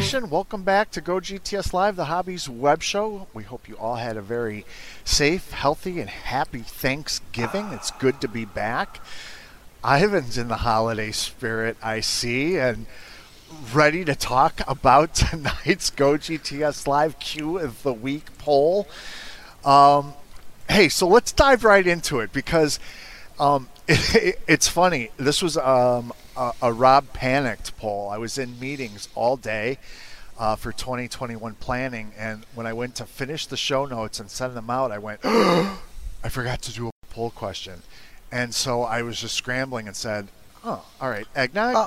Nation, welcome back to Go GTS Live, the Hobbies web show. We hope you all had a very safe, healthy, and happy Thanksgiving. It's good to be back. Ivan's in the holiday spirit, I see, and ready to talk about tonight's Go GTS Live Q of the Week poll. Um, hey, so let's dive right into it because um, it, it's funny. This was um, a, a, Rob panicked poll. I was in meetings all day uh, for 2021 planning, and when I went to finish the show notes and send them out, I went, I forgot to do a poll question, and so I was just scrambling and said, "Oh, all right, eggnog." Uh,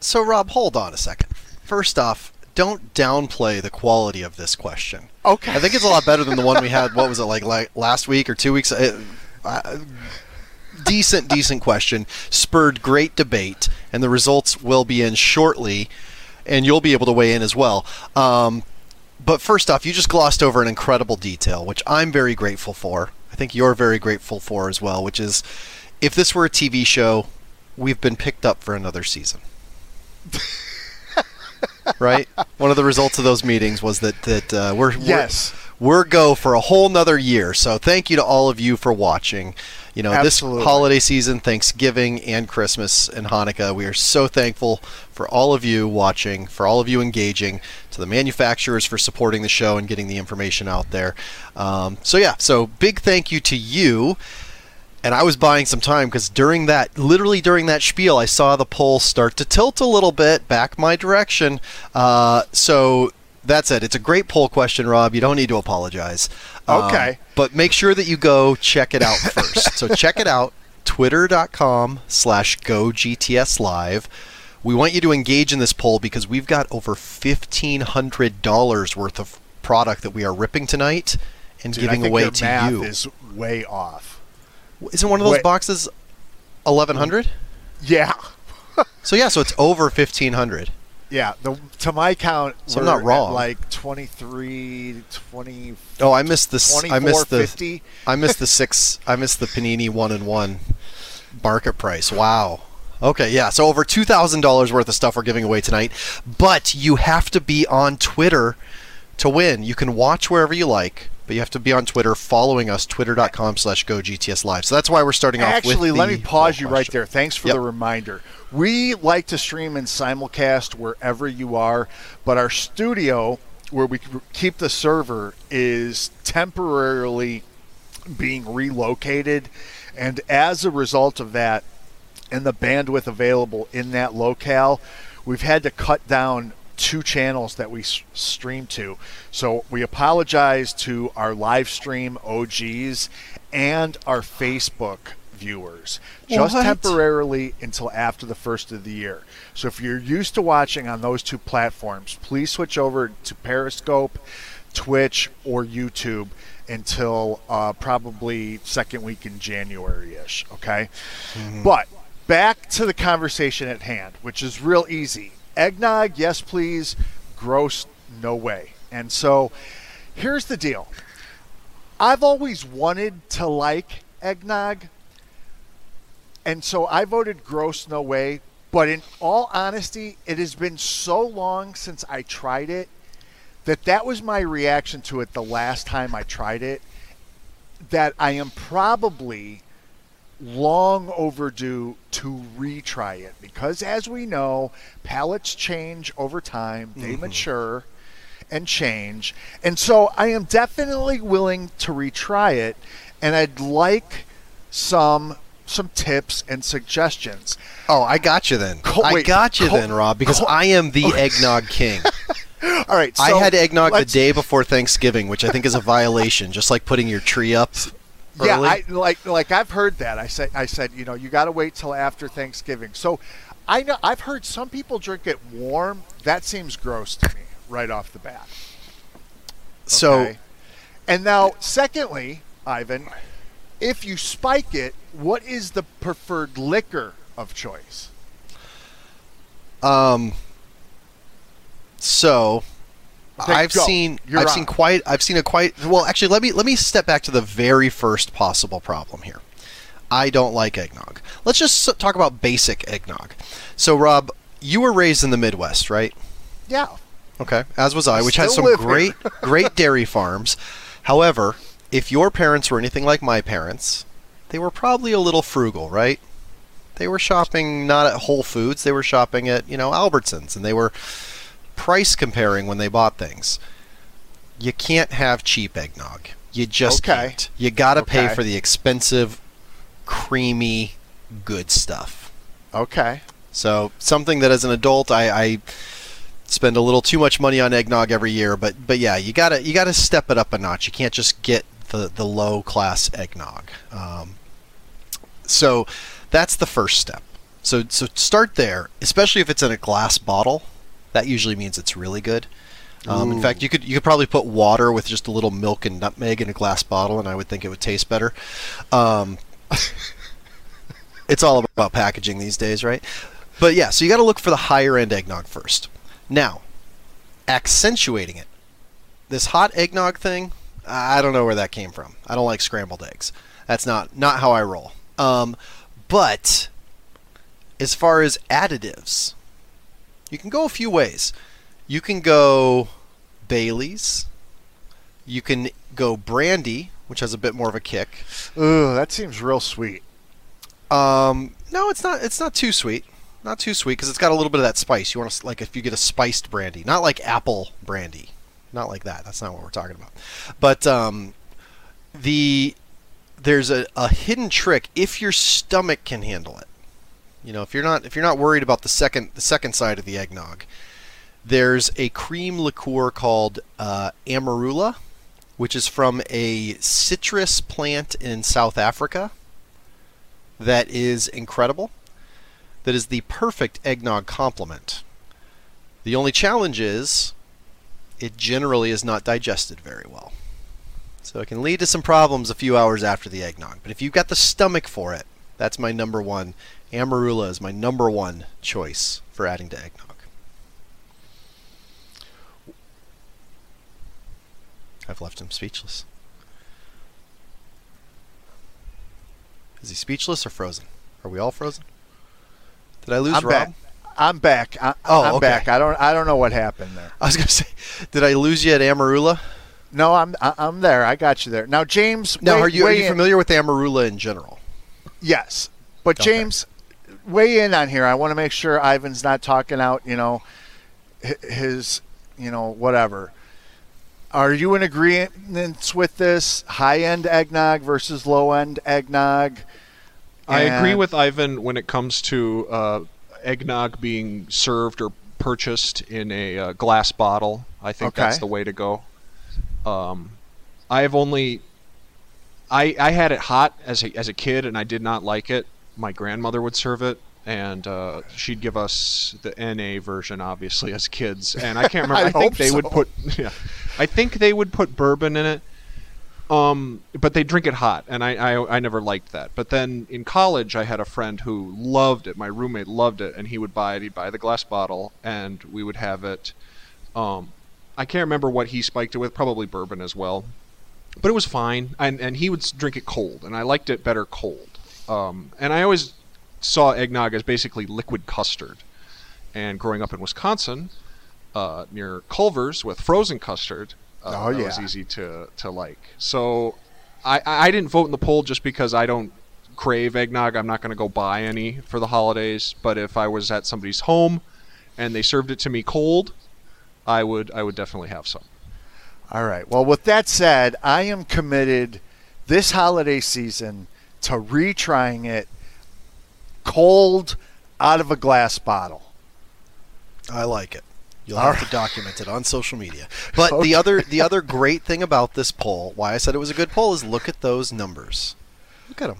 so, Rob, hold on a second. First off, don't downplay the quality of this question. Okay. I think it's a lot better than the one we had. What was it like, like last week or two weeks? It, uh, decent, decent question. Spurred great debate, and the results will be in shortly, and you'll be able to weigh in as well. Um, but first off, you just glossed over an incredible detail, which I'm very grateful for. I think you're very grateful for as well, which is if this were a TV show, we've been picked up for another season. right? One of the results of those meetings was that that uh, we're yes we're, go for a whole nother year. So thank you to all of you for watching. You know, Absolutely. this holiday season, Thanksgiving and Christmas and Hanukkah, we are so thankful for all of you watching, for all of you engaging, to the manufacturers for supporting the show and getting the information out there. Um, so yeah, so big thank you to you and I was buying some time because during that, literally during that spiel, I saw the poll start to tilt a little bit back my direction. Uh, so that's it. It's a great poll question, Rob. You don't need to apologize. Um, okay. But make sure that you go check it out first. so check it out, twitter.com slash go GTS live. We want you to engage in this poll because we've got over $1,500 worth of product that we are ripping tonight and Dude, giving away to math you. is way off. Isn't one of those Wait. boxes eleven hundred? Yeah. so yeah, so it's over fifteen hundred. Yeah, the, to my count, so I'm not wrong. like 23, 20. Oh, I missed this. I missed the. 50. I missed the six. I missed the Panini one and one market price. Wow. Okay, yeah. So over two thousand dollars worth of stuff we're giving away tonight, but you have to be on Twitter to win. You can watch wherever you like but you have to be on Twitter following us, twitter.com slash go GTS live. So that's why we're starting off Actually, let me pause you right there. Thanks for yep. the reminder. We like to stream and simulcast wherever you are, but our studio where we keep the server is temporarily being relocated. And as a result of that, and the bandwidth available in that locale, we've had to cut down two channels that we stream to. So we apologize to our live stream OGs and our Facebook viewers just what? temporarily until after the first of the year. So if you're used to watching on those two platforms, please switch over to Periscope, Twitch, or YouTube until uh, probably second week in January ish. Okay. Mm-hmm. But back to the conversation at hand, which is real easy eggnog, yes, please. Gross, no way. And so here's the deal I've always wanted to like eggnog. And so I voted gross, no way. But in all honesty, it has been so long since I tried it that that was my reaction to it the last time I tried it. That I am probably long overdue to retry it because, as we know, palates change over time, they mm-hmm. mature and change. And so I am definitely willing to retry it, and I'd like some some tips and suggestions. Oh, I got you then. Co- I got you co- then, Rob, because co- I am the eggnog king. All right, so I had eggnog the day before Thanksgiving, which I think is a violation, just like putting your tree up yeah, I, like like I've heard that. I said I said you know you got to wait till after Thanksgiving. So I know I've heard some people drink it warm. That seems gross to me right off the bat. So, and now secondly, Ivan, if you spike it, what is the preferred liquor of choice? Um. So I've go. seen You're I've on. seen quite I've seen a quite well actually let me let me step back to the very first possible problem here. I don't like eggnog. Let's just talk about basic eggnog. So Rob, you were raised in the Midwest, right? Yeah. Okay, as was I, which has some great, great dairy farms. However, if your parents were anything like my parents, they were probably a little frugal, right? They were shopping not at Whole Foods, they were shopping at, you know, Albertsons, and they were price comparing when they bought things. You can't have cheap eggnog. You just Okay. can't. You gotta pay for the expensive, creamy, good stuff. Okay. So something that as an adult I, I spend a little too much money on eggnog every year, but but yeah, you gotta you gotta step it up a notch. You can't just get the the low class eggnog. Um, so that's the first step. So so start there, especially if it's in a glass bottle. That usually means it's really good. Um, in fact, you could you could probably put water with just a little milk and nutmeg in a glass bottle, and I would think it would taste better. Um, it's all about packaging these days, right? But yeah, so you got to look for the higher end eggnog first. Now, accentuating it. This hot eggnog thing, I don't know where that came from. I don't like scrambled eggs. That's not not how I roll. Um, but as far as additives, you can go a few ways. You can go Bailey's. You can go brandy, which has a bit more of a kick. Ooh, that seems real sweet. Um, no, it's not. It's not too sweet. Not too sweet because it's got a little bit of that spice. You want to like if you get a spiced brandy, not like apple brandy, not like that. That's not what we're talking about. But um, the there's a, a hidden trick if your stomach can handle it. You know, if you're not if you're not worried about the second the second side of the eggnog, there's a cream liqueur called uh, Amarula, which is from a citrus plant in South Africa that is incredible. That is the perfect eggnog complement. The only challenge is it generally is not digested very well. So it can lead to some problems a few hours after the eggnog. But if you've got the stomach for it, that's my number one. Amarula is my number one choice for adding to eggnog. I've left him speechless. Is he speechless or frozen? Are we all frozen? Did I lose I'm Rob? back. I'm back. I, Oh, I'm okay. back. I don't. I don't know what happened there. I was gonna say, did I lose you at Amarula? No, I'm. I'm there. I got you there. Now, James. Now, are you are you in- familiar with Amarula in general? Yes, but Okay. James, weigh in on here. I want to make sure Ivan's not talking out. You know, his. You know, whatever. Are you in agreement with this high end eggnog versus low end eggnog? I agree with Ivan when it comes to uh, eggnog being served or purchased in a uh, glass bottle. I think that's the way to go. Um, I have only, I I had it hot as a as a kid and I did not like it. My grandmother would serve it. And uh, she'd give us the NA version, obviously, as kids. And I can't remember. I I, think they would put, yeah, I think they would put bourbon in it. Um, but they drink it hot, and I, I I never liked that. But then in college, I had a friend who loved it. My roommate loved it, and he would buy it. He'd buy the glass bottle, and we would have it. Um, I can't remember what he spiked it with. Probably bourbon as well, but it was fine. And and he would drink it cold, and I liked it better cold. Um, and I always saw eggnog as basically liquid custard. And growing up in Wisconsin, uh, near Culver's with frozen custard, uh, Oh, that was easy to, to like. So I, I didn't vote in the poll just because I don't crave eggnog. I'm not going to go buy any for the holidays. But if I was at somebody's home and they served it to me cold, I would I would definitely have some. All right. Well, with that said, I am committed this holiday season to retrying it cold out of a glass bottle. I like it. You'll have to document it on social media. But the other the other great thing about this poll, why I said it was a good poll, is look at those numbers. Look at them.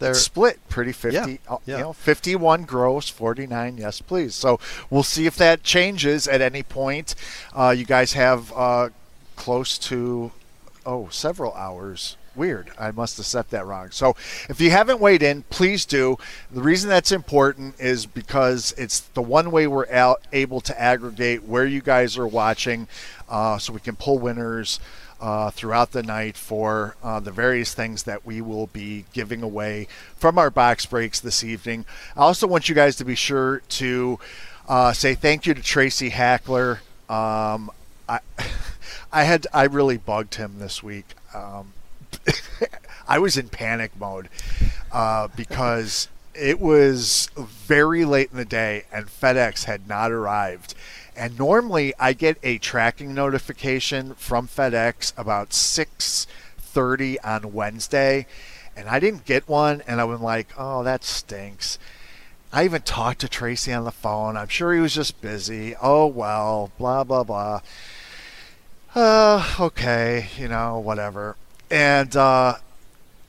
They're- split pretty 50 Yeah, uh, yeah. you know 51 gross 49 yes please so we'll see if that changes at any point uh, you guys have uh, close to oh several hours weird i must have set that wrong so if you haven't weighed in please do the reason that's important is because it's the one way we're out, able to aggregate where you guys are watching uh, so we can pull winners uh, throughout the night for uh, the various things that we will be giving away from our box breaks this evening. I also want you guys to be sure to uh, say thank you to Tracy Hackler Um, I, I had I really bugged him this week. Um, I was in panic mode uh, because it was very late in the day and FedEx had not arrived. And normally I get a tracking notification from FedEx about 6:30 on Wednesday, and I didn't get one and I was like, "Oh, that stinks." I even talked to Tracy on the phone. I'm sure he was just busy. Oh well, blah blah blah. Uh, okay, you know, whatever. And uh,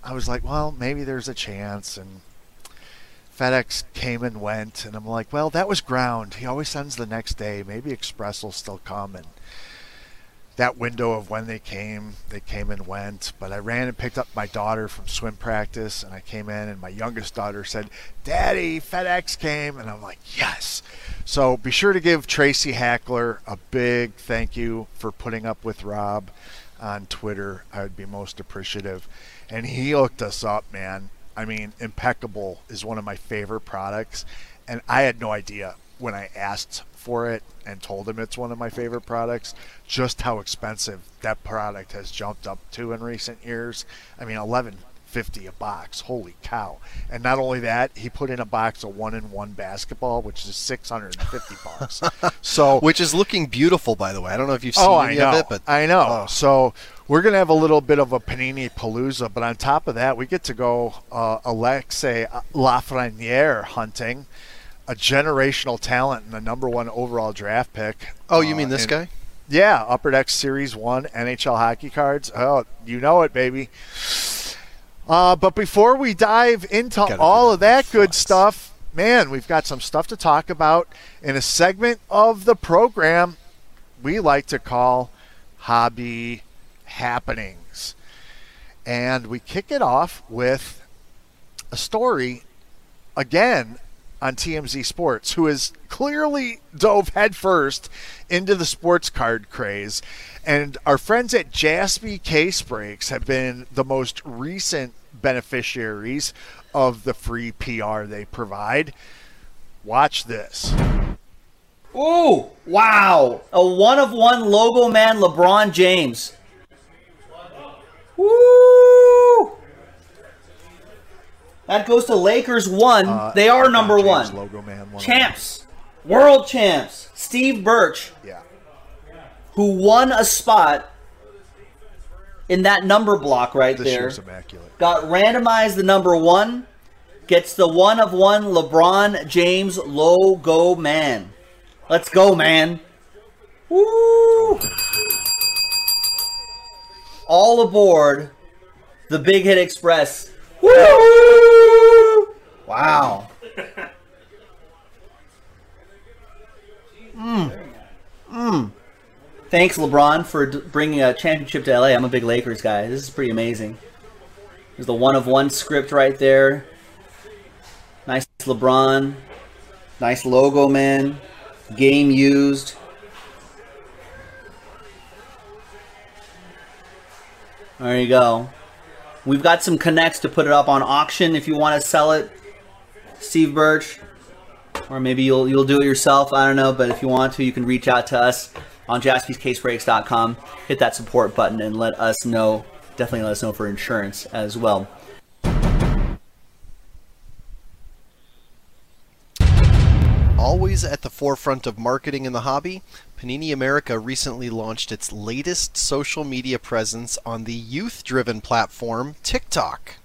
I was like, well, maybe there's a chance. And FedEx came and went, and I'm like, well, that was ground. He always sends the next day. Maybe Express will still come. And that window of when they came, they came and went. But I ran and picked up my daughter from swim practice, and I came in, and my youngest daughter said, Daddy, FedEx came. And I'm like, yes. So be sure to give Tracy Hackler a big thank you for putting up with Rob on Twitter. I would be most appreciative. And he hooked us up, man. I mean, Impeccable is one of my favorite products. And I had no idea when I asked for it and told him it's one of my favorite products just how expensive that product has jumped up to in recent years. I mean, 11 50 a box. Holy cow. And not only that, he put in a box of one in one basketball, which is 650 bucks. So which is looking beautiful by the way. I don't know if you've seen oh, any I know. of it, but I know. oh. So we're going to have a little bit of a panini palooza, but on top of that, we get to go uh, Alexis Lafreniere hunting, a generational talent and the number one overall draft pick. Oh, you Uh, mean this and- guy? Yeah, Upper Deck Series 1 NHL hockey cards. Oh, you know it, baby. Uh, but before we dive into Gotta all of that good stuff, man, we've got some stuff to talk about in a segment of the program we like to call Hobby Happenings. And we kick it off with a story again on TMZ Sports, who has clearly dove headfirst into the sports card craze. And our friends at Jaspy Case Breaks have been the most recent beneficiaries of the free PR they provide. Watch this. Ooh, wow. A one of one logo man LeBron James. Woo! That goes to Lakers one. Uh, they are number James one. Logo man. one Champs. World champs. Steve Birch, Yeah. Who won a spot in that number block right This there. immaculate. got randomized the number one, gets the one of one LeBron James logo man. Let's go, man. Woo! All aboard the Big Hit Express. Woo! Wow. Mm. Mm. Thanks, LeBron, for bringing a championship to LA. I'm a big Lakers guy. This is pretty amazing. There's the one of one script right there. Nice LeBron. Nice logo, man. Game used. There you go. We've got some connects to put it up on auction if you want to sell it. Steve Birch. Or maybe you'll you'll do it yourself. I don't know, but if you want to, you can reach out to us on jaspyscasebreaks.com. Hit that support button and let us know. Definitely let us know for insurance as well. Always at the forefront of marketing in the hobby, Panini America recently launched its latest social media presence on the youth driven platform TikTok.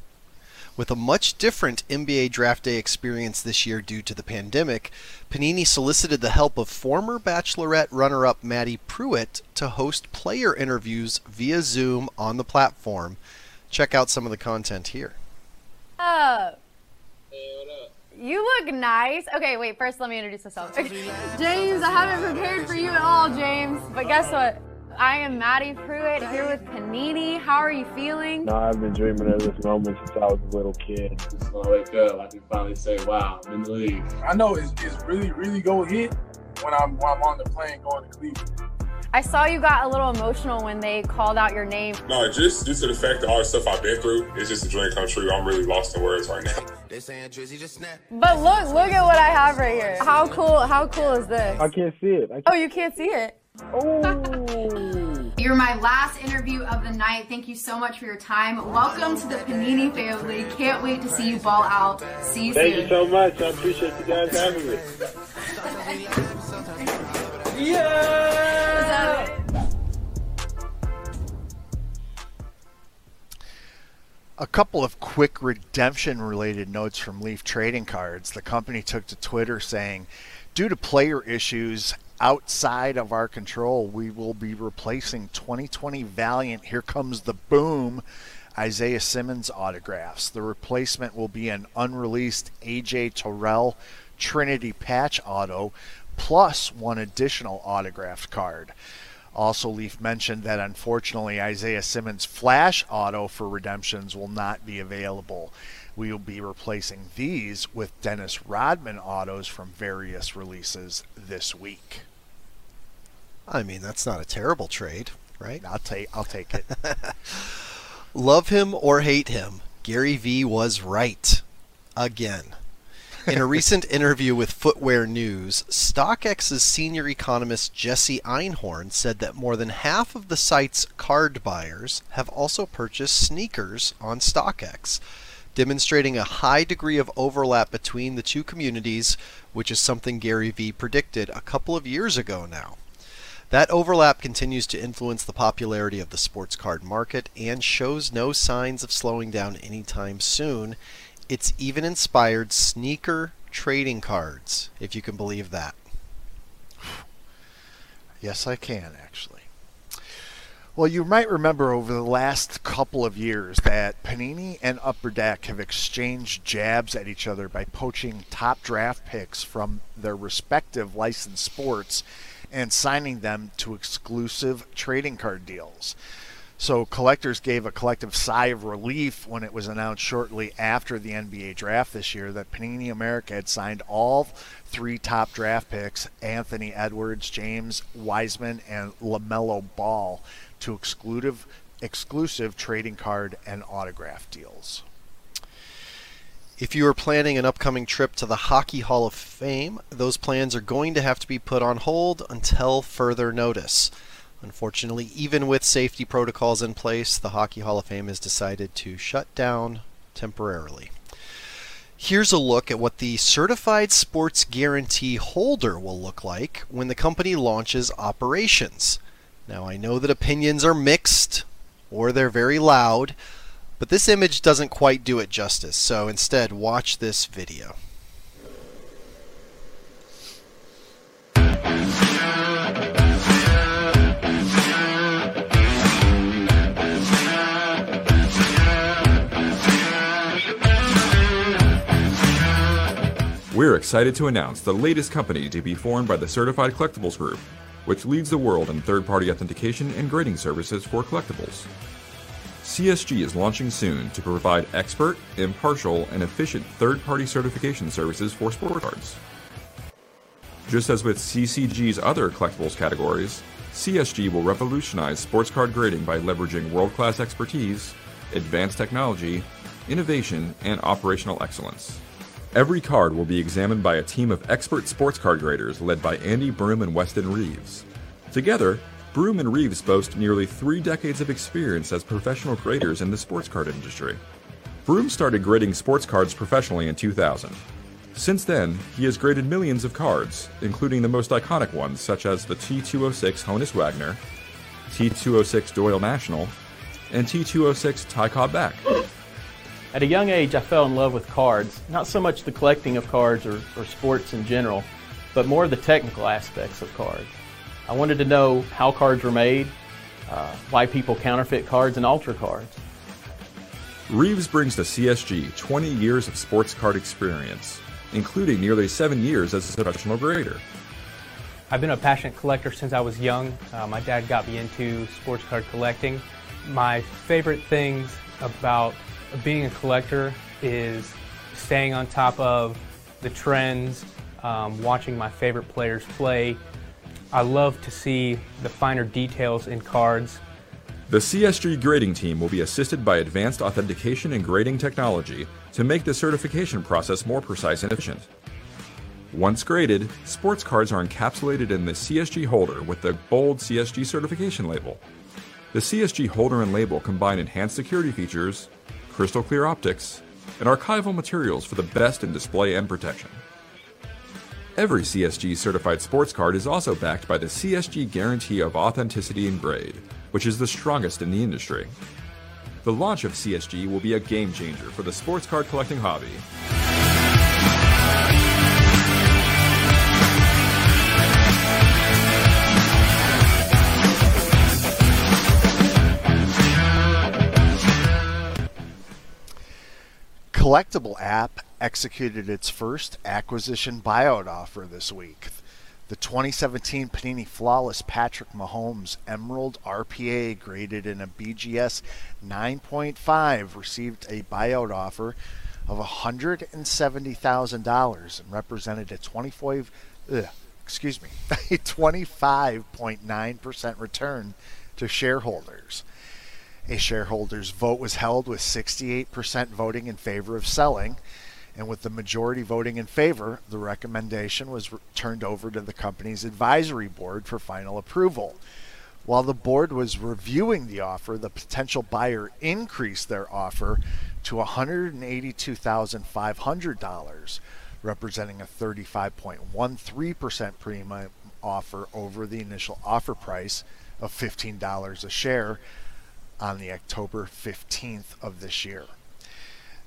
With a much different NBA draft day experience this year due to the pandemic, Panini solicited the help of former Bachelorette runner up Maddie Prewett to host player interviews via Zoom on the platform. Check out some of the content here. Oh. up? You look nice. Okay, wait, first let me introduce myself. James, I haven't prepared for you at all, James. But guess what? I am Maddie Prewett here with Panini. How are you feeling? No, I've been dreaming of this moment since I was a little kid. Just gonna wake up, I can finally say, "Wow, I'm in the league." I know it's, it's really, really gonna hit when I'm when I'm on the plane going to Cleveland. I saw you got a little emotional when they called out your name. No, just due to the fact that all the stuff I've been through, it's just a dream come true. I'm really lost in words right now. They saying Drizzy just snap. But look, look at what I have right here. How cool, how cool is this? I can't see it. I Oh, you can't see it. Oh. You're my last interview of the night. Thank you so much for your time. Welcome to the Panini family. Can't wait to see you ball out. See you Thank soon. you so much. I appreciate you guys having me. Yeah! A couple of quick redemption related notes from Leaf Trading Cards. The company took to Twitter saying, Due to player issues outside of our control, we will be replacing 2020 Valiant Here Comes the Boom Isaiah Simmons autographs. The replacement will be an unreleased AJ Terrell Trinity patch auto plus one additional autographed card. Also, Leaf mentioned that unfortunately Isaiah Simmons Flash Auto for redemptions will not be available. We will be replacing these with Dennis Rodman autos from various releases this week. I mean, that's not a terrible trade, right? I'll take I'll take it. Love him or hate him, Gary Vee was right. Again. In a recent interview with Footwear News, StockX's senior economist Jesse Einhorn said that more than half of the site's card buyers have also purchased sneakers on StockX, demonstrating a high degree of overlap between the two communities, which is something Gary Vee predicted a couple of years ago now. That overlap continues to influence the popularity of the sports card market and shows no signs of slowing down anytime soon. It's even inspired sneaker trading cards, if you can believe that. Yes, I can actually. Well, you might remember over the last couple of years that Panini and Upper Deck have exchanged jabs at each other by poaching top draft picks from their respective licensed sports and signing them to exclusive trading card deals. So collectors gave a collective sigh of relief when it was announced shortly after the NBA draft this year that Panini America had signed all three top draft picks, Anthony Edwards, James Wiseman, and LaMelo Ball, to exclusive exclusive trading card and autograph deals. If you are planning an upcoming trip to the Hockey Hall of Fame, those plans are going to have to be put on hold until further notice. Unfortunately, even with safety protocols in place, the Hockey Hall of Fame has decided to shut down temporarily. Here's a look at what the Certified Sports Guarantee holder will look like when the company launches operations. Now, I know that opinions are mixed or they're very loud, but this image doesn't quite do it justice, so instead, watch this video. We're excited to announce the latest company to be formed by the Certified Collectibles Group, which leads the world in third party authentication and grading services for collectibles. CSG is launching soon to provide expert, impartial, and efficient third party certification services for sports cards. Just as with CCG's other collectibles categories, CSG will revolutionize sports card grading by leveraging world class expertise, advanced technology, innovation, and operational excellence. Every card will be examined by a team of expert sports card graders led by Andy Broome and Weston Reeves. Together, Broome and Reeves boast nearly three decades of experience as professional graders in the sports card industry. Broome started grading sports cards professionally in 2000. Since then, he has graded millions of cards, including the most iconic ones such as the T206 Honus Wagner, T206 Doyle National, and T206 Ty Cobb Back. At a young age, I fell in love with cards, not so much the collecting of cards or, or sports in general, but more the technical aspects of cards. I wanted to know how cards were made, uh, why people counterfeit cards and alter cards. Reeves brings to CSG 20 years of sports card experience, including nearly seven years as a professional grader. I've been a passionate collector since I was young. Uh, my dad got me into sports card collecting. My favorite things about being a collector is staying on top of the trends, um, watching my favorite players play. I love to see the finer details in cards. The CSG grading team will be assisted by advanced authentication and grading technology to make the certification process more precise and efficient. Once graded, sports cards are encapsulated in the CSG holder with the bold CSG certification label. The CSG holder and label combine enhanced security features, crystal clear optics, and archival materials for the best in display and protection. Every CSG certified sports card is also backed by the CSG guarantee of authenticity and grade, which is the strongest in the industry. The launch of CSG will be a game changer for the sports card collecting hobby. Collectable app executed its first acquisition buyout offer this week. The 2017 Panini Flawless Patrick Mahomes Emerald RPA graded in a BGS 9.5 received a buyout offer of $170,000 and represented a 25 ugh, excuse me, a 25.9% return to shareholders. A shareholders vote was held with 68% voting in favor of selling and with the majority voting in favor, the recommendation was re- turned over to the company's advisory board for final approval. While the board was reviewing the offer, the potential buyer increased their offer to $182,500, representing a 35.13% premium offer over the initial offer price of $15 a share on the October 15th of this year.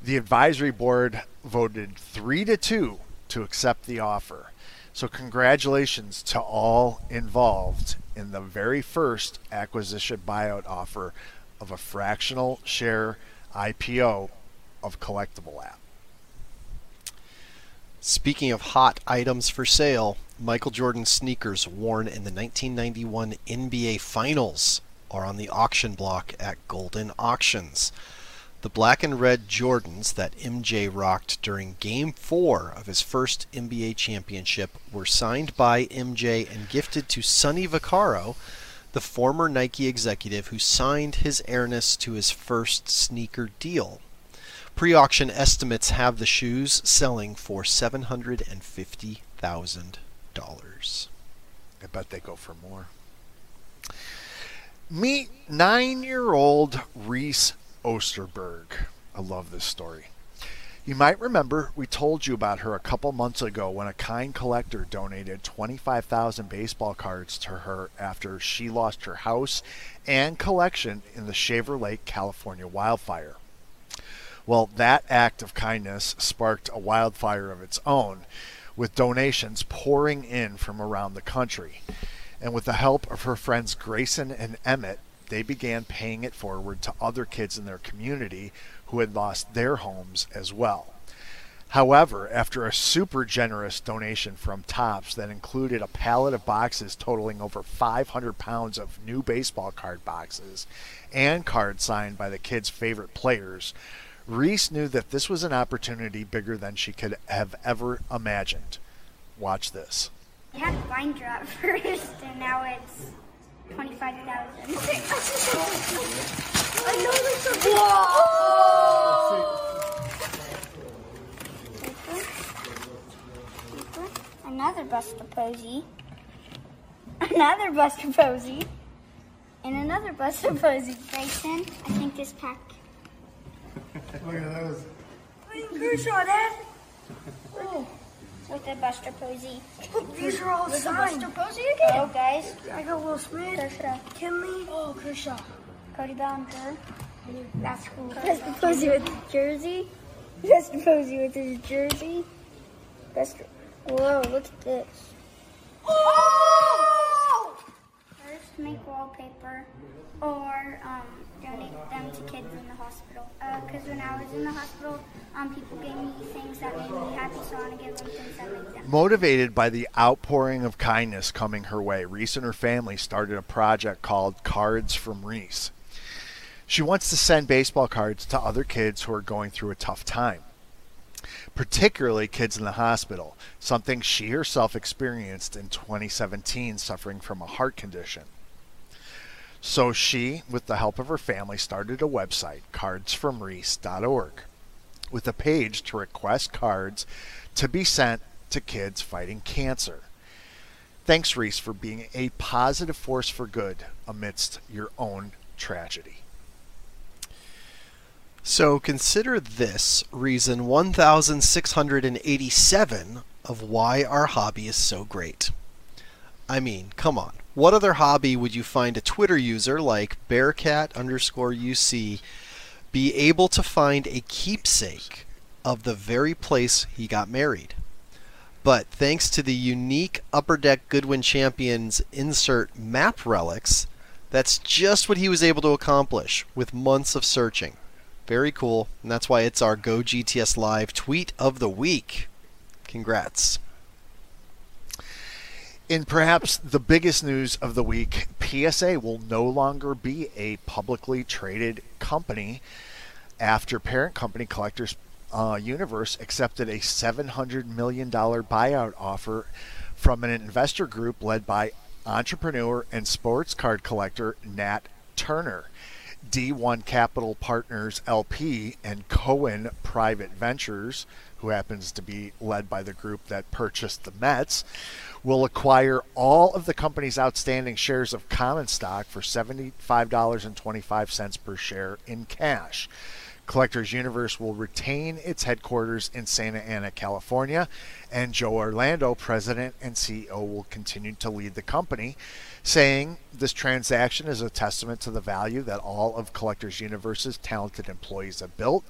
The advisory board voted three to two to accept the offer. So, congratulations to all involved in the very first acquisition buyout offer of a fractional share IPO of Collectable App. Speaking of hot items for sale, Michael Jordan sneakers worn in the 1991 NBA Finals are on the auction block at Goldin Auctions. The black and red Jordans that MJ rocked during Game 4 of his first NBA championship were signed by MJ and gifted to Sonny Vaccaro, the former Nike executive who signed his airness to his first sneaker deal. Pre auction estimates have the shoes selling for $750,000. I bet they go for more. Meet nine year old Reese Osterberg. I love this story. You might remember we told you about her a couple months ago when a kind collector donated 25,000 baseball cards to her after she lost her house and collection in the Shaver Lake, California wildfire. Well, that act of kindness sparked a wildfire of its own, with donations pouring in from around the country. And with the help of her friends Grayson and Emmett, they began paying it forward to other kids in their community who had lost their homes as well. However, after a super generous donation from Topps that included a pallet of boxes totaling over 500 pounds of new baseball card boxes and cards signed by the kids' favorite players, Reese knew that this was an opportunity bigger than she could have ever imagined. Watch this. We had a binder at first, and now it's 25,000. I know this is Another Buster Posey. Another Buster Posey. And another Buster Posey. Grayson, I think this pack. Look at those. Kershaw, Dad. Oh, with the Buster Posey. These are all With the signed. Buster Posey again. Oh, guys. I got Will Smith, Kershaw. Kenley. Oh, Kershaw. Cody Bellinger. That's cool. Buster Posey with his jersey. Buster Posey with his jersey. Buster. Whoa, look at this. Oh! First, make wallpaper or um, donate them to kids in the hospital. Because when I was in the hospital, um, people gave me things that made me happy, so I want to give them things that make them Motivated by the outpouring of kindness coming her way, Reese and her family started a project called Cards from Reese. She wants to send baseball cards to other kids who are going through a tough time, particularly kids in the hospital, something she herself experienced in 2017 suffering from a heart condition. So she, with the help of her family, started a website, cardsfromreese.org, with a page to request cards to be sent to kids fighting cancer. Thanks, Reese, for being a positive force for good amidst your own tragedy. So consider this reason 1687 of why our hobby is so great. I mean, come on. What other hobby would you find a Twitter user like Bearcat underscore UC be able to find a keepsake of the very place he got married? But thanks to the unique Upper Deck Goodwin Champions insert map relics, that's just what he was able to accomplish with months of searching. Very cool, and that's why it's our Go GTS Live tweet of the week. Congrats. In perhaps the biggest news of the week, PSA will no longer be a publicly traded company after parent company Collectors uh, Universe accepted a $700 million buyout offer from an investor group led by entrepreneur and sports card collector Nat Turner. D1 Capital Partners LP and Cohen Private Ventures, who happens to be led by the group that purchased the Mets, will acquire all of the company's outstanding shares of common stock for $75.25 per share in cash. Collectors Universe will retain its headquarters in Santa Ana, California, and Joe Orlando, president and CEO, will continue to lead the company, saying this transaction is a testament to the value that all of Collectors Universe's talented employees have built.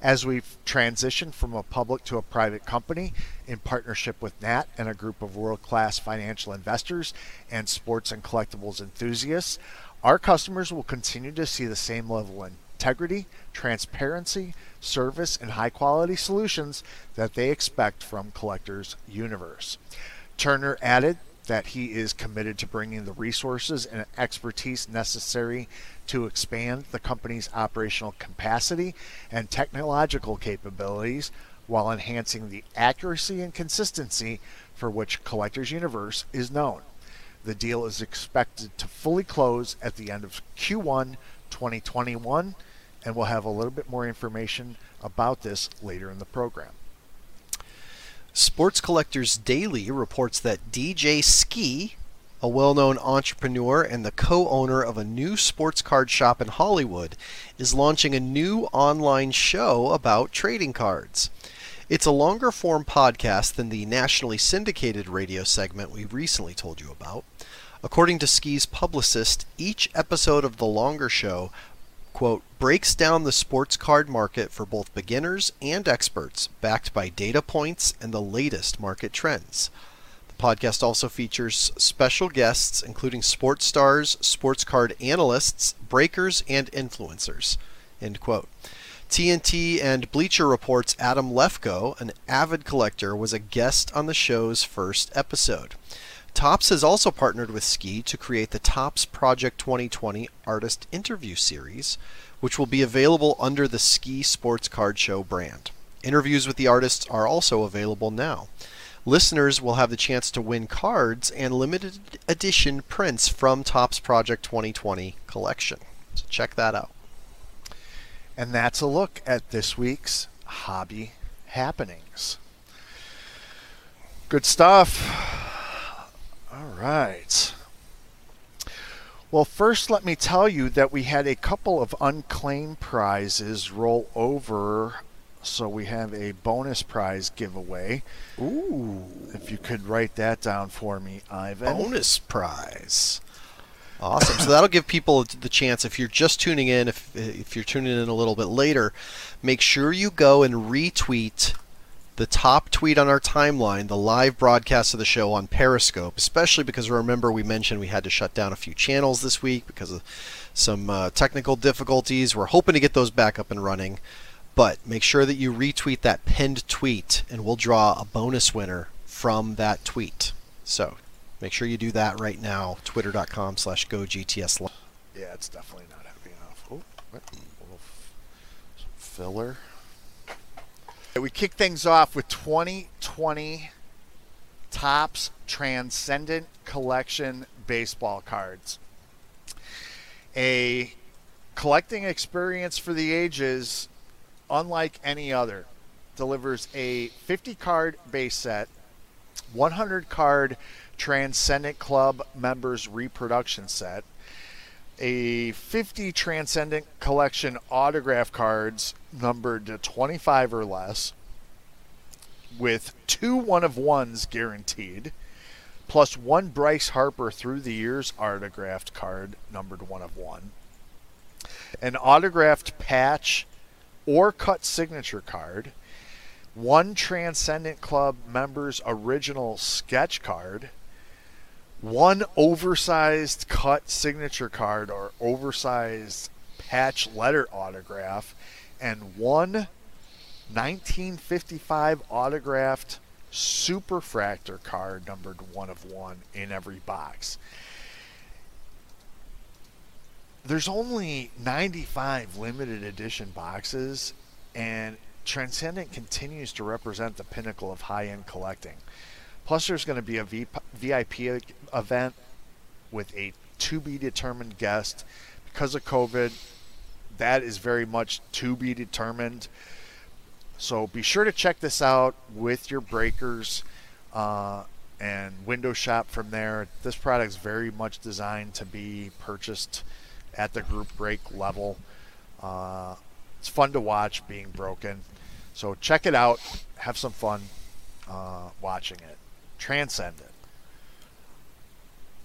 As we've transitioned from a public to a private company in partnership with Nat and a group of world class financial investors and sports and collectibles enthusiasts, our customers will continue to see the same level of integrity, transparency, service, and high quality solutions that they expect from Collectors Universe. Turner added that he is committed to bringing the resources and expertise necessary to expand the company's operational capacity and technological capabilities while enhancing the accuracy and consistency for which Collectors Universe is known. The deal is expected to fully close at the end of Q1 2021 and we'll have a little bit more information about this later in the program. Sports Collectors Daily reports that DJ Skee, a well known entrepreneur and the co owner of a new sports card shop in Hollywood, is launching a new online show about trading cards. It's a longer form podcast than the nationally syndicated radio segment we recently told you about. According to Skee's publicist, each episode of the longer show quote, breaks down the sports card market for both beginners and experts, backed by data points and the latest market trends. Podcast also features special guests, including sports stars, sports card analysts, breakers, and influencers. End quote. TNT and Bleacher Report's Adam Lefkoe, an avid collector, was a guest on the show's first episode. Topps has also partnered with Skee to create the Topps Project 2020 Artist Interview Series, which will be available under the Skee Sports Card Show brand. Interviews with the artists are also available now. Listeners will have the chance to win cards and limited edition prints from Topps Project 2020 collection. So check that out. And that's a look at this week's hobby happenings. Good stuff. All right. Well, first, let me tell you that we had a couple of unclaimed prizes roll over. So we have a bonus prize giveaway. Ooh. If you could write that down for me, Ivan. Bonus prize. Awesome. so that'll give people the chance, if you're just tuning in, if, if you're tuning in a little bit later, make sure you go and retweet the top tweet on our timeline, the live broadcast of the show on Periscope, especially because remember we mentioned we had to shut down a few channels this week because of some uh, technical difficulties. We're hoping to get those back up and running. But make sure that you retweet that pinned tweet and we'll draw a bonus winner from that tweet. So make sure you do that right now. Twitter.com slash GoGTS. Yeah, it's definitely not heavy enough. Oh, what? A little filler. We kick things off with 2020 Topps Transcendent Collection baseball cards. A collecting experience for the ages unlike any other. Delivers a 50 card base set 100 card Transcendent Club members reproduction set, a 50 Transcendent Collection autograph cards numbered to 25 or less, with two one of ones guaranteed, plus one Bryce Harper through the years autographed card numbered one of one, an autographed patch or cut signature card, one Transcendent Club members original sketch card, one oversized cut signature card or oversized patch letter autograph, and one 1955 autographed superfractor card numbered one of one in every box. There's only 95 limited edition boxes, and Transcendent continues to represent the pinnacle of high end collecting. Plus, there's going to be a VIP event with a to be determined guest. Because of COVID, that is very much to be determined. So be sure to check this out with your breakers uh, and window shop from there. This product is very much designed to be purchased at the group break level. Uh, it's fun to watch being broken. So check it out. Have some fun uh, watching it. Transcend it.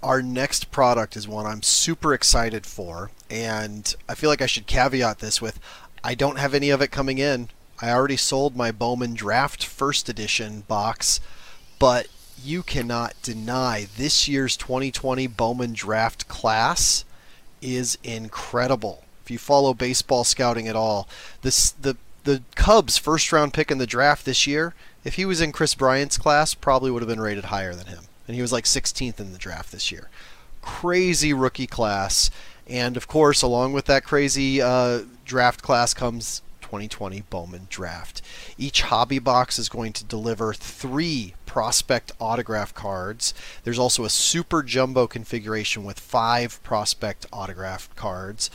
Our next product is one I'm super excited for, and I feel like I should caveat this with I don't have any of it coming in. I already sold my Bowman Draft First Edition box, but you cannot deny this year's 2020 Bowman Draft class is incredible. If you follow baseball scouting at all, this the the Cubs first round pick in the draft this year, if he was in Kris Bryant's class, probably would have been rated higher than him. And he was like 16th in the draft this year. Crazy rookie class. And of course, along with that crazy uh, draft class comes 2020 Bowman Draft. Each hobby box is going to deliver three prospect autograph cards. There's also a super jumbo configuration with five prospect autograph cards.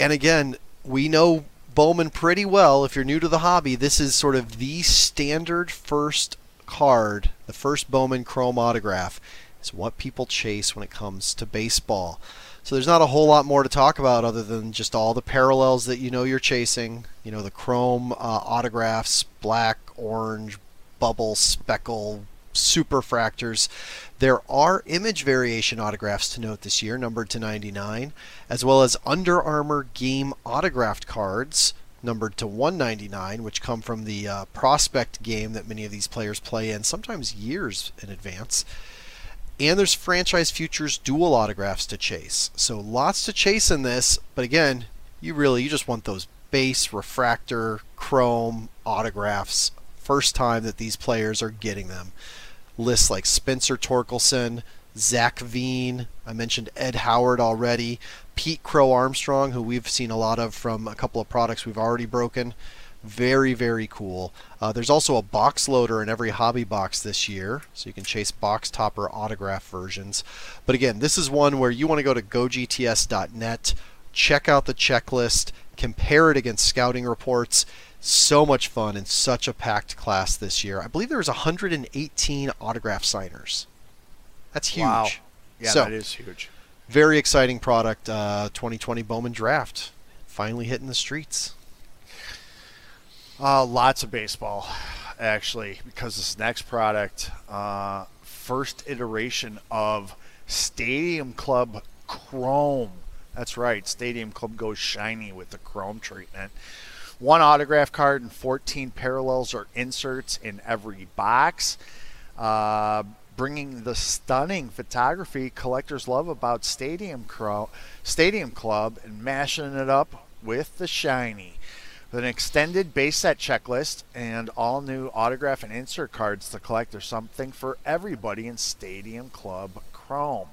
And again, we know Bowman pretty well. If you're new to the hobby, this is sort of the standard first card, the first Bowman Chrome autograph. Is what people chase when it comes to baseball. So there's not a whole lot more to talk about other than just all the parallels that you know you're chasing. You know, the chrome uh, autographs, black, orange, bubble, speckle, superfractors. There are image variation autographs to note this year, numbered to 99, as well as Under Armour game autographed cards, numbered to 199, which come from the uh, prospect game that many of these players play in, sometimes years in advance. And there's franchise futures dual autographs to chase. So lots to chase in this, but again, you really you just want those base refractor chrome autographs first time that these players are getting them. Lists like Spencer Torkelson, Zac Veen, I mentioned Ed Howard already, Pete Crow Armstrong, who we've seen a lot of from a couple of products we've already broken. Very, very cool. Uh, there's also a box loader in every hobby box this year, so you can chase box topper autograph versions. But again, this is one where you want to go to gogts.net, check out the checklist, compare it against scouting reports. So much fun and such a packed class this year. I believe there was 118 autograph signers. That's huge. Wow. Yeah, so, that is huge. Very exciting product. Uh, 2020 Bowman Draft finally hitting the streets. Uh, lots of baseball, actually, because this next product, uh, first iteration of Stadium Club Chrome. That's right, Stadium Club goes shiny with the Chrome treatment. One autograph card and 14 parallels or inserts in every box. Uh, bringing the stunning photography collectors love about Stadium, Cro- Stadium Club and mashing it up with the shiny. With an extended base set checklist and all new autograph and insert cards to collect, there's something for everybody in Stadium Club Chrome.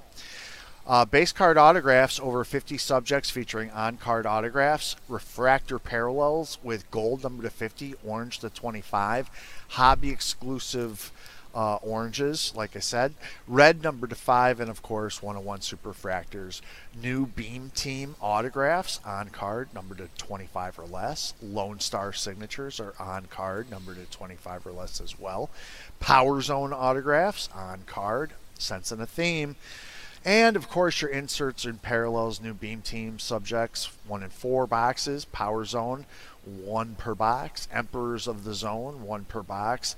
Uh, base card autographs, over 50 subjects featuring on card autographs, refractor parallels with gold number to 50, orange to 25, hobby exclusive uh, oranges, like I said. Red number to five, and of course, 101 Superfractors. New Beam Team autographs on card, number to 25 or less. Lone Star signatures are on card, number to 25 or less as well. Power Zone autographs on card, sensing a theme. And of course, your inserts and parallels, new beam team subjects, one in four boxes, Power Zone, one per box, Emperors of the Zone, one per box,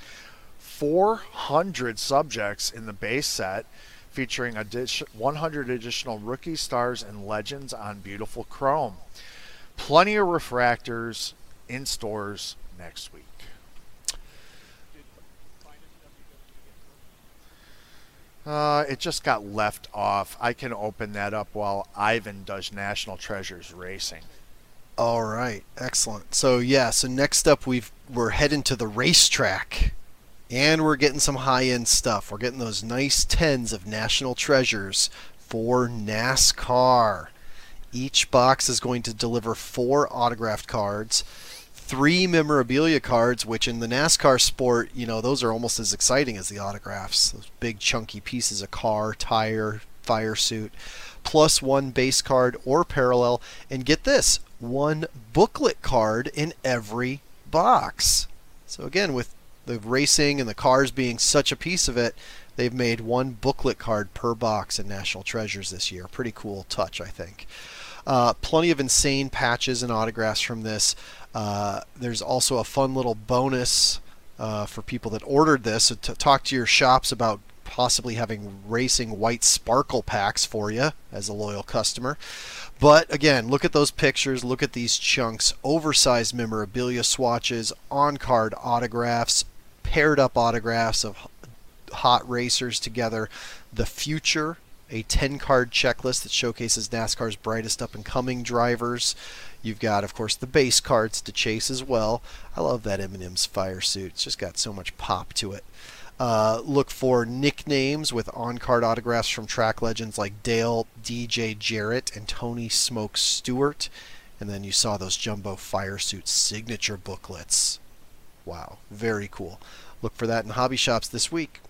400 subjects in the base set, featuring 100 additional rookie stars and legends on beautiful chrome. Plenty of refractors in stores next week. Uh, it just got left off. I can open that up while Ivan does National Treasures Racing. All right, excellent. So yeah, so next up we've we're heading to the racetrack, and we're getting some high-end stuff. We're getting those nice tens of National Treasures for NASCAR. Each box is going to deliver four autographed cards, three memorabilia cards, which in the NASCAR sport, you know, those are almost as exciting as the autographs. Those big chunky pieces of car, tire, fire suit, plus one base card or parallel. And get this, one booklet card in every box. So again, with the racing and the cars being such a piece of it, they've made one booklet card per box in National Treasures this year. Pretty cool touch, I think. Uh, plenty of insane patches and autographs from this. Uh, there's also a fun little bonus uh, for people that ordered this. So to talk to your shops about possibly having racing white sparkle packs for you as a loyal customer. But again, look at those pictures, look at these chunks, oversized memorabilia swatches, on card autographs, paired up autographs of hot racers together, the future a 10 card checklist that showcases NASCAR's brightest up and coming drivers. You've got, of course, the base cards to chase as well. I love that M&M's fire suit. It's just got so much pop to it. Uh, look for nicknames with on-card autographs from track legends like Dale DJ Jarrett and Tony Smoke Stewart. And then you saw those jumbo fire suit signature booklets. Wow, very cool. Look for that in hobby shops this week.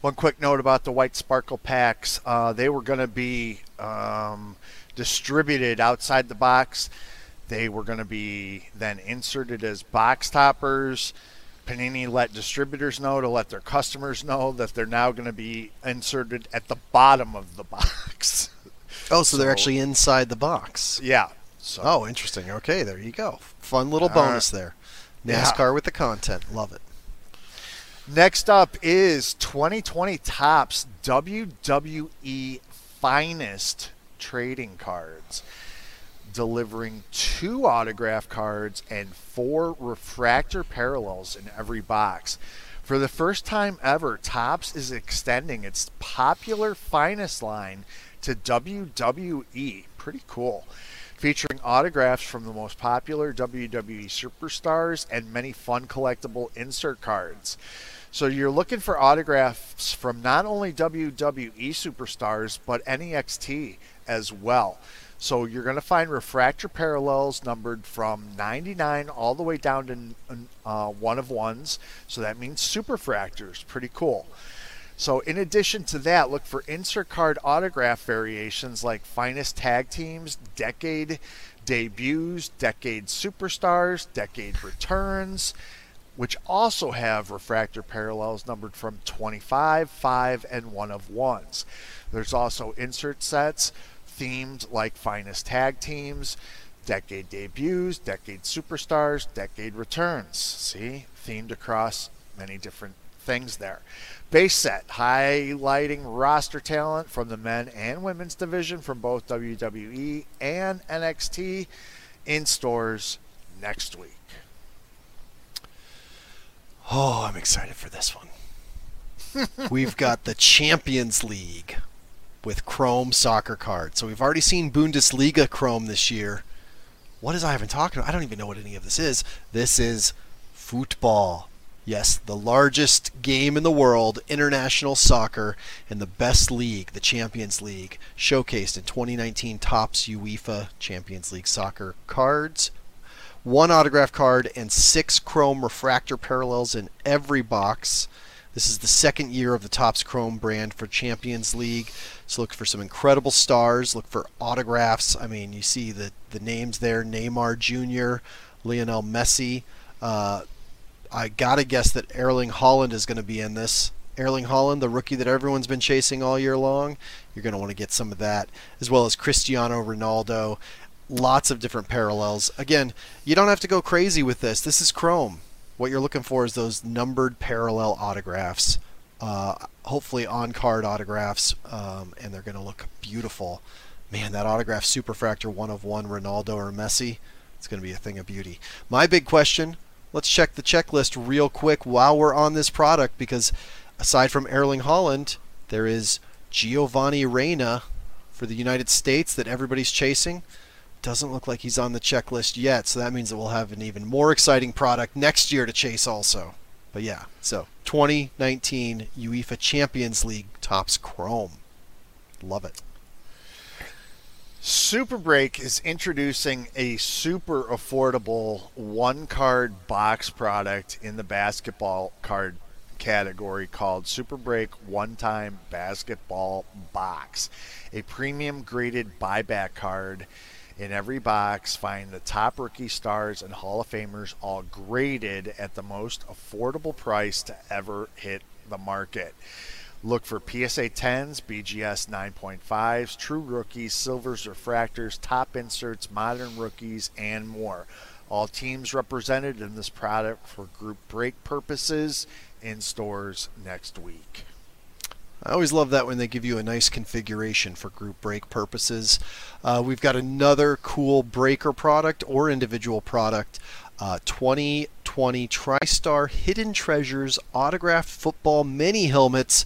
One quick note about the white sparkle packs. Uh, they were going to be um, distributed outside the box. They were going to be then inserted as box toppers. Panini let distributors know to let their customers know that they're now going to be inserted at the bottom of the box. Oh, so, so they're actually inside the box. Yeah. So. Oh, interesting. Okay, there you go. Fun little bonus uh, there. NASCAR yeah. with the content. Love it. Next up is 2020 Topps WWE Finest Trading Cards, delivering two autograph cards and four refractor parallels in every box. For the first time ever, Topps is extending its popular Finest line to WWE. Pretty cool featuring autographs from the most popular WWE superstars and many fun collectible insert cards. So you're looking for autographs from not only WWE superstars, but NXT as well. So you're going to find refractor parallels numbered from 99 all the way down to uh, one of ones. So that means superfractors. Pretty cool. So in addition to that, look for insert card autograph variations like finest tag teams, decade debuts, decade superstars, decade returns which also have refractor parallels numbered from 25, 5, and 1 of 1s. There's also insert sets themed like Finest Tag Teams, Decade Debuts, Decade Superstars, Decade Returns. See? Themed across many different things there. Base set, highlighting roster talent from the men and women's division from both WWE and NXT in stores next week. Oh, I'm excited for this one. we've got the Champions League with Chrome soccer cards. So we've already seen Bundesliga Chrome this year. What is I even talking about? I don't even know what any of this is. This is football. Yes, the largest game in the world, international soccer, and the best league, the Champions League, showcased in 2019 Topps UEFA Champions League soccer cards one autograph card and six chrome refractor parallels in every box. This is the second year of the Topps Chrome brand for Champions League. So look for some incredible stars. Look for autographs. I mean, you see the, the names there Neymar Jr., Lionel Messi. Uh, I got to guess that Erling Haaland is going to be in this. Erling Haaland, the rookie that everyone's been chasing all year long. You're going to want to get some of that, as well as Cristiano Ronaldo. Lots of different parallels. Again, you don't have to go crazy with this. This is Chrome. What you're looking for is those numbered parallel autographs, uh, hopefully on card autographs, um, and they're going to look beautiful. Man, that autograph superfractor one of one Ronaldo or Messi, it's going to be a thing of beauty. My big question let's check the checklist real quick while we're on this product because aside from Erling Haaland, there is Giovanni Reyna for the United States that everybody's chasing. Doesn't look like he's on the checklist yet, so that means that we'll have an even more exciting product next year to chase also. But yeah, so 2019 UEFA Champions League Topps Chrome. Love it. Super Break is introducing a super affordable one card box product in the basketball card category called Super Break One Time Basketball Box. A premium graded buyback card in every box. Find the top rookie stars and Hall of Famers all graded at the most affordable price to ever hit the market. Look for PSA 10s, BGS 9.5s, true rookies, silvers, refractors, top inserts, modern rookies, and more. All teams represented in this product for group break purposes in stores next week. I always love that when they give you a nice configuration for group break purposes. Uh, we've got another cool breaker product or individual product. Uh, 2020 TriStar Hidden Treasures Autographed Football Mini Helmets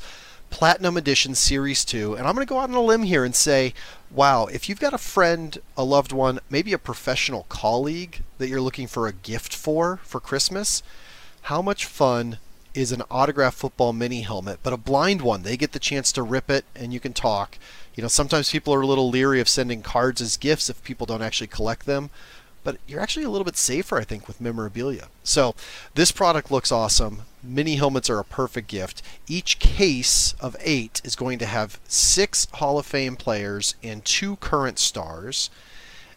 Platinum Edition Series 2. And I'm going to go out on a limb here and say, wow, if you've got a friend, a loved one, maybe a professional colleague that you're looking for a gift for for Christmas, how much fun is an autographed football mini helmet, but a blind one? They get the chance to rip it and you can talk. You know, sometimes people are a little leery of sending cards as gifts if people don't actually collect them but you're actually a little bit safer, I think, with memorabilia. So this product looks awesome. Mini helmets are a perfect gift. Each case of eight is going to have six Hall of Fame players and two current stars.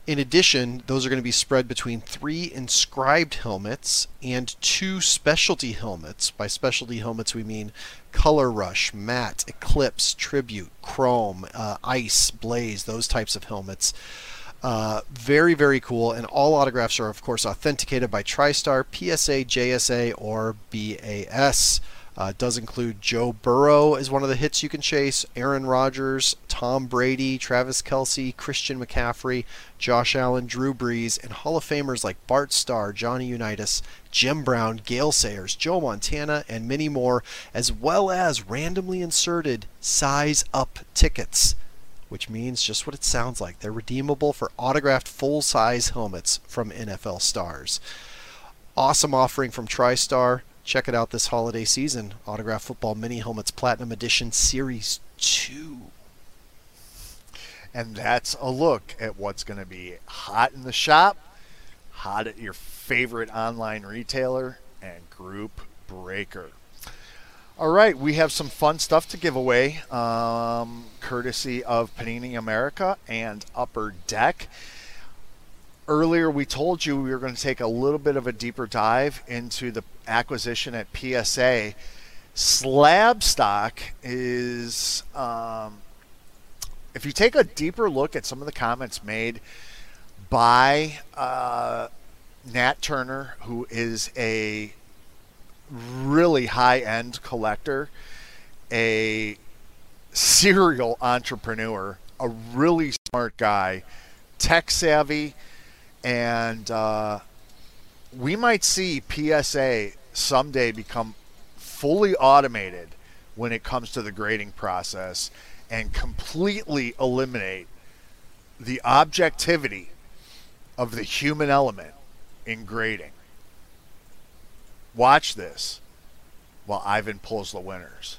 In addition, those are going to be spread between three inscribed helmets and two specialty helmets. By specialty helmets, we mean Color Rush, Matte, Eclipse, Tribute, Chrome, uh, Ice, Blaze, those types of helmets. Uh, very, very cool. And all autographs are, of course, authenticated by TriStar, PSA, JSA, or BAS. Uh, does include Joe Burrow as one of the hits you can chase, Aaron Rodgers, Tom Brady, Travis Kelce, Christian McCaffrey, Josh Allen, Drew Brees, and Hall of Famers like Bart Starr, Johnny Unitas, Jim Brown, Gale Sayers, Joe Montana, and many more, as well as randomly inserted size up tickets which means just what it sounds like. They're redeemable for autographed full size helmets from NFL stars. Awesome offering from TriStar. Check it out this holiday season. Autographed Football Mini Helmets Platinum Edition Series 2. And that's a look at what's going to be hot in the shop, hot at your favorite online retailer, and group breaker. All right, we have some fun stuff to give away, um, courtesy of Panini America and Upper Deck. Earlier, we told you we were going to take a little bit of a deeper dive into the acquisition at PSA. Slab stock is, um, if you take a deeper look at some of the comments made by uh, Nat Turner, who is a really high end collector, a serial entrepreneur, a really smart guy, tech savvy, and uh, we might see PSA someday become fully automated when it comes to the grading process and completely eliminate the objectivity of the human element in grading. Watch this while Ivan pulls the winners.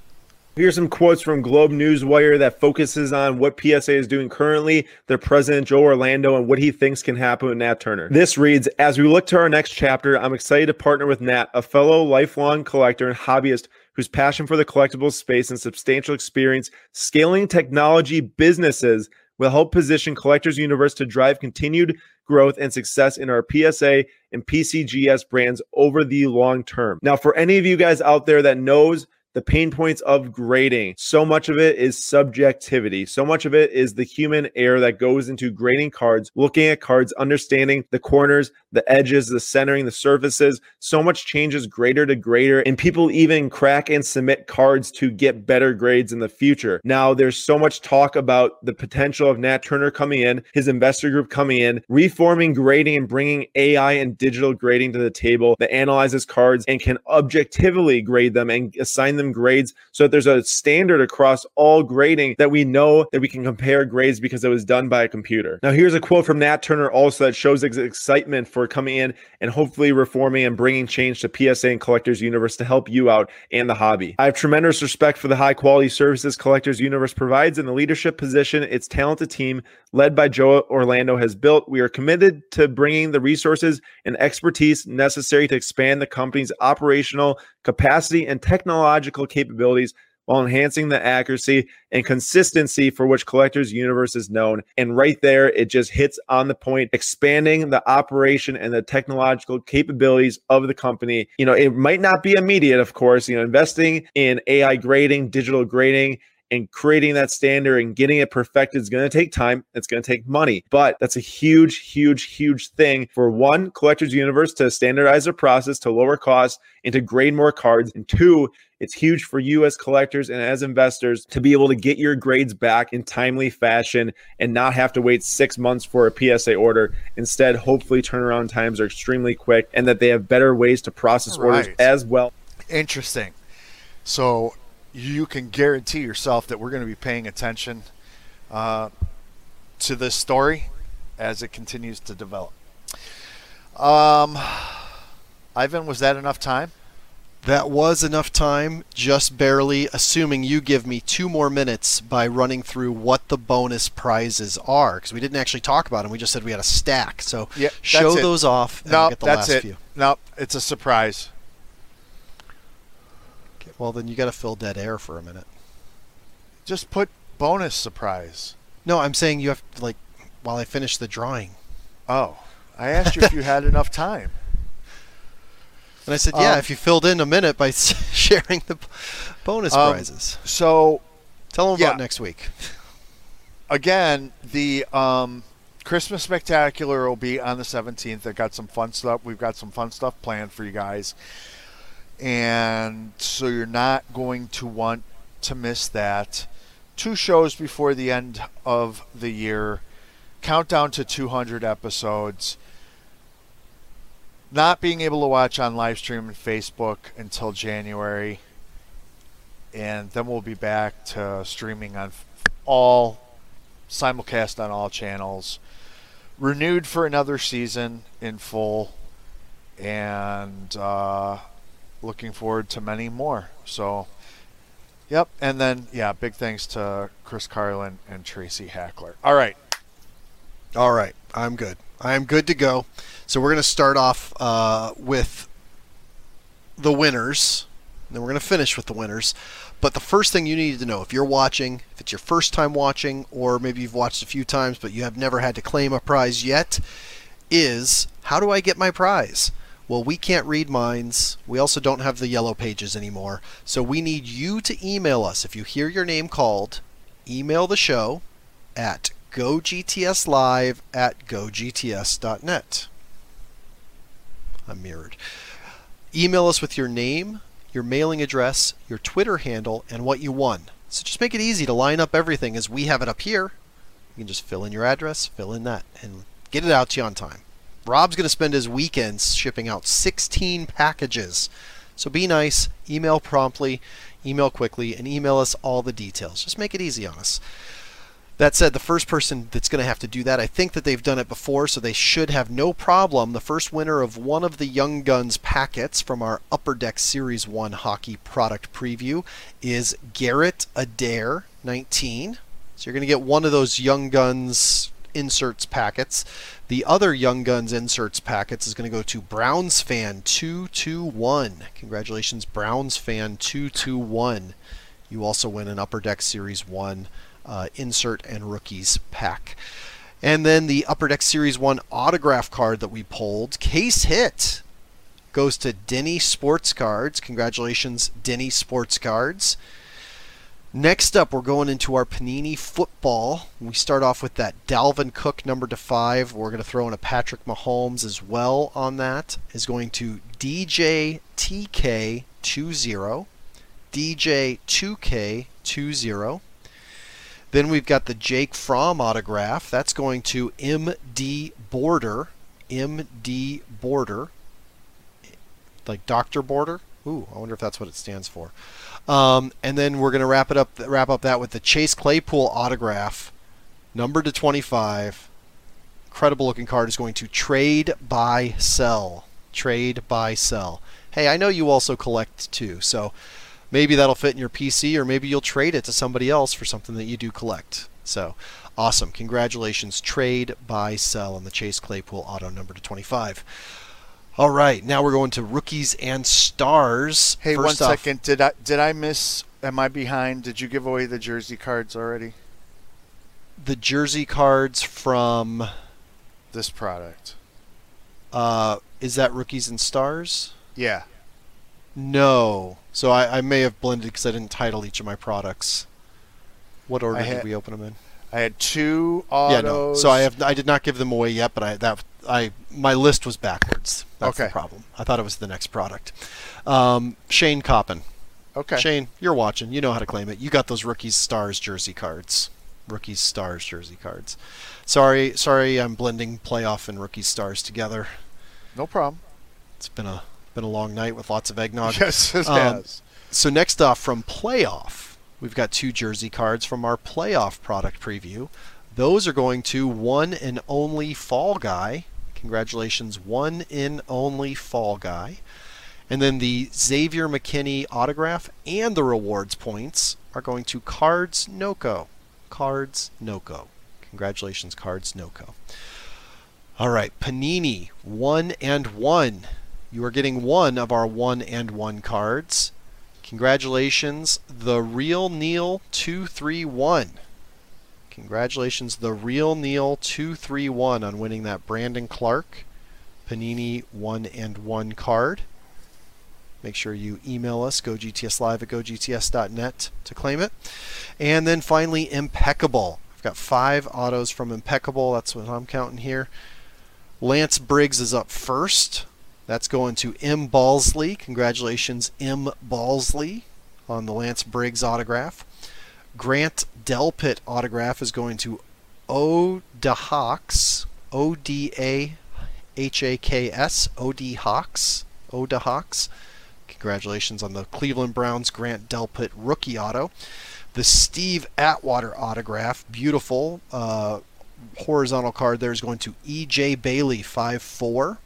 Here's some quotes from Globe Newswire that focuses on what PSA is doing currently, their president Joe Orlando, and what he thinks can happen with Nat Turner. This reads As we look to our next chapter, I'm excited to partner with Nat, a fellow lifelong collector and hobbyist whose passion for the collectibles space and substantial experience scaling technology businesses will help position Collectors Universe to drive continued growth and success in our PSA and PCGS brands over the long term. Now, for any of you guys out there that knows the pain points of grading. So much of it is subjectivity. So much of it is the human error that goes into grading cards, looking at cards, understanding the corners, the edges, the centering, the surfaces. So much changes grader to grader, and people even crack and submit cards to get better grades in the future. Now, there's so much talk about the potential of Nat Turner coming in, his investor group coming in, reforming grading and bringing AI and digital grading to the table that analyzes cards and can objectively grade them and assign them grades so that there's a standard across all grading that we know that we can compare grades because it was done by a computer. Now, here's a quote from Nat Turner also that shows his excitement for coming in and hopefully reforming and bringing change to PSA and Collectors Universe to help you out and the hobby. I have tremendous respect for the high quality services Collectors Universe provides and the leadership position its talented team led by Joe Orlando has built. We are committed to bringing the resources and expertise necessary to expand the company's operational capacity and technological capabilities while enhancing the accuracy and consistency for which Collectors Universe is known. And right there, it just hits on the point, expanding the operation and the technological capabilities of the company. You know, it might not be immediate, of course, you know, investing in AI grading, digital grading and creating that standard and getting it perfected is going to take time. It's going to take money, but that's a huge, huge, huge thing for one, Collectors Universe to standardize their process to lower costs and to grade more cards. And two, it's huge for you as collectors and as investors to be able to get your grades back in timely fashion and not have to wait six months for a PSA order. Instead, hopefully, turnaround times are extremely quick and that they have better ways to process orders as well. Interesting. So you can guarantee yourself that we're going to be paying attention uh, to this story as it continues to develop. Um, Ivan, was that enough time? That was enough time, just barely, assuming you give me two more minutes by running through what the bonus prizes are, because we didn't actually talk about them. We just said we had a stack. So Yeah, show those off and No, the that's last it. few. No, it's a surprise. Okay, well, then you got to fill dead air for a minute. Just put bonus surprise. No, I'm saying you have to, like, while I finish the drawing. Oh, I asked you if you had enough time. And I said, yeah, Um, if you filled in a minute by sharing the bonus Um, prizes. So Tell them yeah. about next week. again, the um, Christmas Spectacular will be on the 17th. I got some fun stuff. We've got some fun stuff planned for you guys. And so you're not going to want to miss that. Two shows before the end of the year. Countdown to 200 episodes. Not being able to watch on live stream and Facebook until January. And then we'll be back to streaming on all simulcast on all channels. Renewed for another season in full, and uh, looking forward to many more. So, yep. And then, yeah, big thanks to Chris Carlin and Tracy Hackler. All right. All right, I'm good. I'm good to go. So we're going to start off uh, with the winners, then we're going to finish with the winners. But the first thing you need to know, if you're watching, if it's your first time watching, or maybe you've watched a few times but you have never had to claim a prize yet, is how do I get my prize? Well, we can't read minds. We also don't have the yellow pages anymore. So we need you to email us. If you hear your name called, email the show at gogtslive at gogts.net. I'm mirrored. Email us with your name, your mailing address, your Twitter handle, and what you won. So just make it easy to line up everything as we have it up here. You can just fill in your address, fill in that, and get it out to you on time. Rob's going to spend his weekends shipping out 16 packages. So be nice, email promptly, email quickly, and email us all the details. Just make it easy on us. That said, the first person that's going to have to do that, I think that they've done it before, so they should have no problem. The first winner of one of the Young Guns packets from our Upper Deck Series 1 hockey product preview is Garrett Adair, 19. So you're going to get one of those Young Guns inserts packets. The other Young Guns inserts packets is going to go to Browns fan 221. Congratulations, Browns fan 221. You also win an Upper Deck Series 1 uh, insert and rookies pack. And then the Upper Deck Series 1 autograph card that we pulled, case hit, goes to Denny Sports Cards. Congratulations, Denny Sports Cards. Next up, we're going into our Panini football. We start off with that Dalvin Cook number to five. We're going to throw in a Patrick Mahomes as well on that. Is going to DJ TK20, DJ 2K20. Then we've got the Jake Fromm autograph. That's going to MD Border, MD Border, like Doctor Border. Ooh, I wonder if that's what it stands for. Um, and then we're going to wrap it up, wrap up that with the Chase Claypool autograph, number to 25. Incredible looking card is going to trade buy sell, trade buy sell. Hey, I know you also collect too, so maybe that'll fit in your PC, or maybe you'll trade it to somebody else for something that you do collect. So awesome! Congratulations, trade buy sell on the Chase Claypool auto number to 25. All right, now we're going to rookies and stars. Hey, First one off- second. Did I did I miss? Am I behind? Did you give away the jersey cards already? The jersey cards from this product. Uh, is that rookies and stars? Yeah. No. So I, I may have blended because I didn't title each of my products. What order I did we open them in? I had two autos. Yeah, no. So I have I did not give them away yet, but I that I my list was backwards. That's Okay. the problem. I thought it was the next product. Um, Shane Coppin. Okay. Shane, you're watching. You know how to claim it. You got those rookies stars jersey cards. Rookies stars jersey cards. Sorry, sorry, I'm blending playoff and rookies stars together. No problem. It's been a been a long night with lots of eggnog. Yes, it Um, has. So next off from playoff, we've got two jersey cards from our playoff product preview. Those are going to one and only Fall Guy. Congratulations, one in only Fall Guy. And then the Xavier McKinney autograph and the rewards points are going to Cards Noco. Cards Noco. Congratulations, Cards Noco. All right, Panini, one and one. You are getting one of our one and one cards. Congratulations, the real Neil 231. Congratulations, the real Neil 231 on winning that Brandon Clark Panini 1 and 1 card. Make sure you email us, gogtslive at gogts.net to claim it. And then finally, Impeccable. I've got five autos from Impeccable. That's what I'm counting here. Lance Briggs is up first. That's going to M. Balsley. Congratulations, M. Balsley, on the Lance Briggs autograph. Grant Delpit autograph is going to O. DeHawks. O D A H A K S. O D Hawks. O. DeHawks. Congratulations on the Cleveland Browns Grant Delpit rookie auto. The Steve Atwater autograph, beautiful uh, horizontal card there is going to E.J. Bailey 5 4.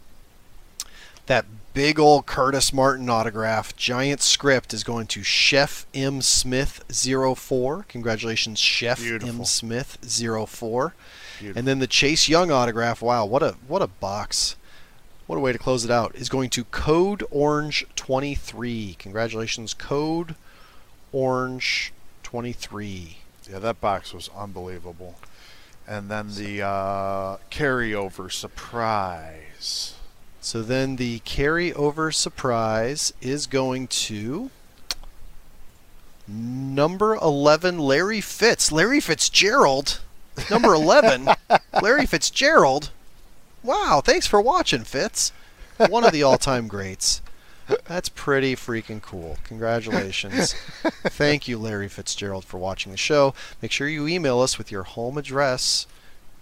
That big old Curtis Martin autograph, giant script, is going to Chef M. Smith 04. Congratulations, Chef Beautiful. M. Smith 04. Beautiful. And then the Chase Young autograph. Wow, what a what a box. What a way to close it out. Is going to Code Orange 23. Congratulations, Code Orange 23. Yeah, that box was unbelievable. And then the uh, carryover surprise. So then the carryover surprise is going to number 11, Larry Fitz. Larry Fitzgerald, number 11, Larry Fitzgerald. Wow, thanks for watching, Fitz. One of the all time greats. That's pretty freaking cool. Congratulations. Thank you, Larry Fitzgerald, for watching the show. Make sure you email us with your home address,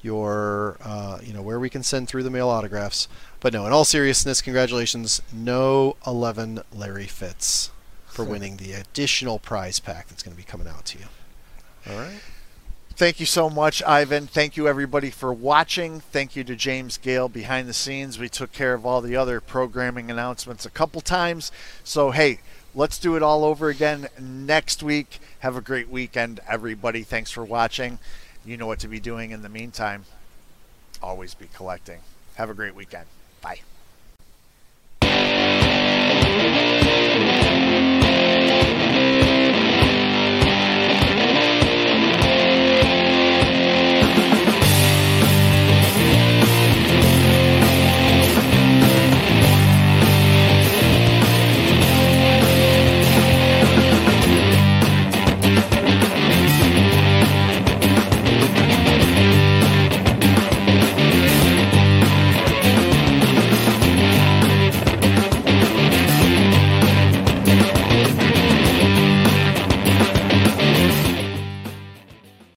your, uh, you know, where we can send through the mail autographs. But no, in all seriousness, congratulations, no 11 Larry Fitz for winning the additional prize pack that's going to be coming out to you. All right. Thank you so much, Ivan. Thank you, everybody, for watching. Thank you to James Gale behind the scenes. We took care of all the other programming announcements a couple times. So, hey, let's do it all over again next week. Have a great weekend, everybody. Thanks for watching. You know what to be doing in the meantime. Always be collecting. Have a great weekend. Bye.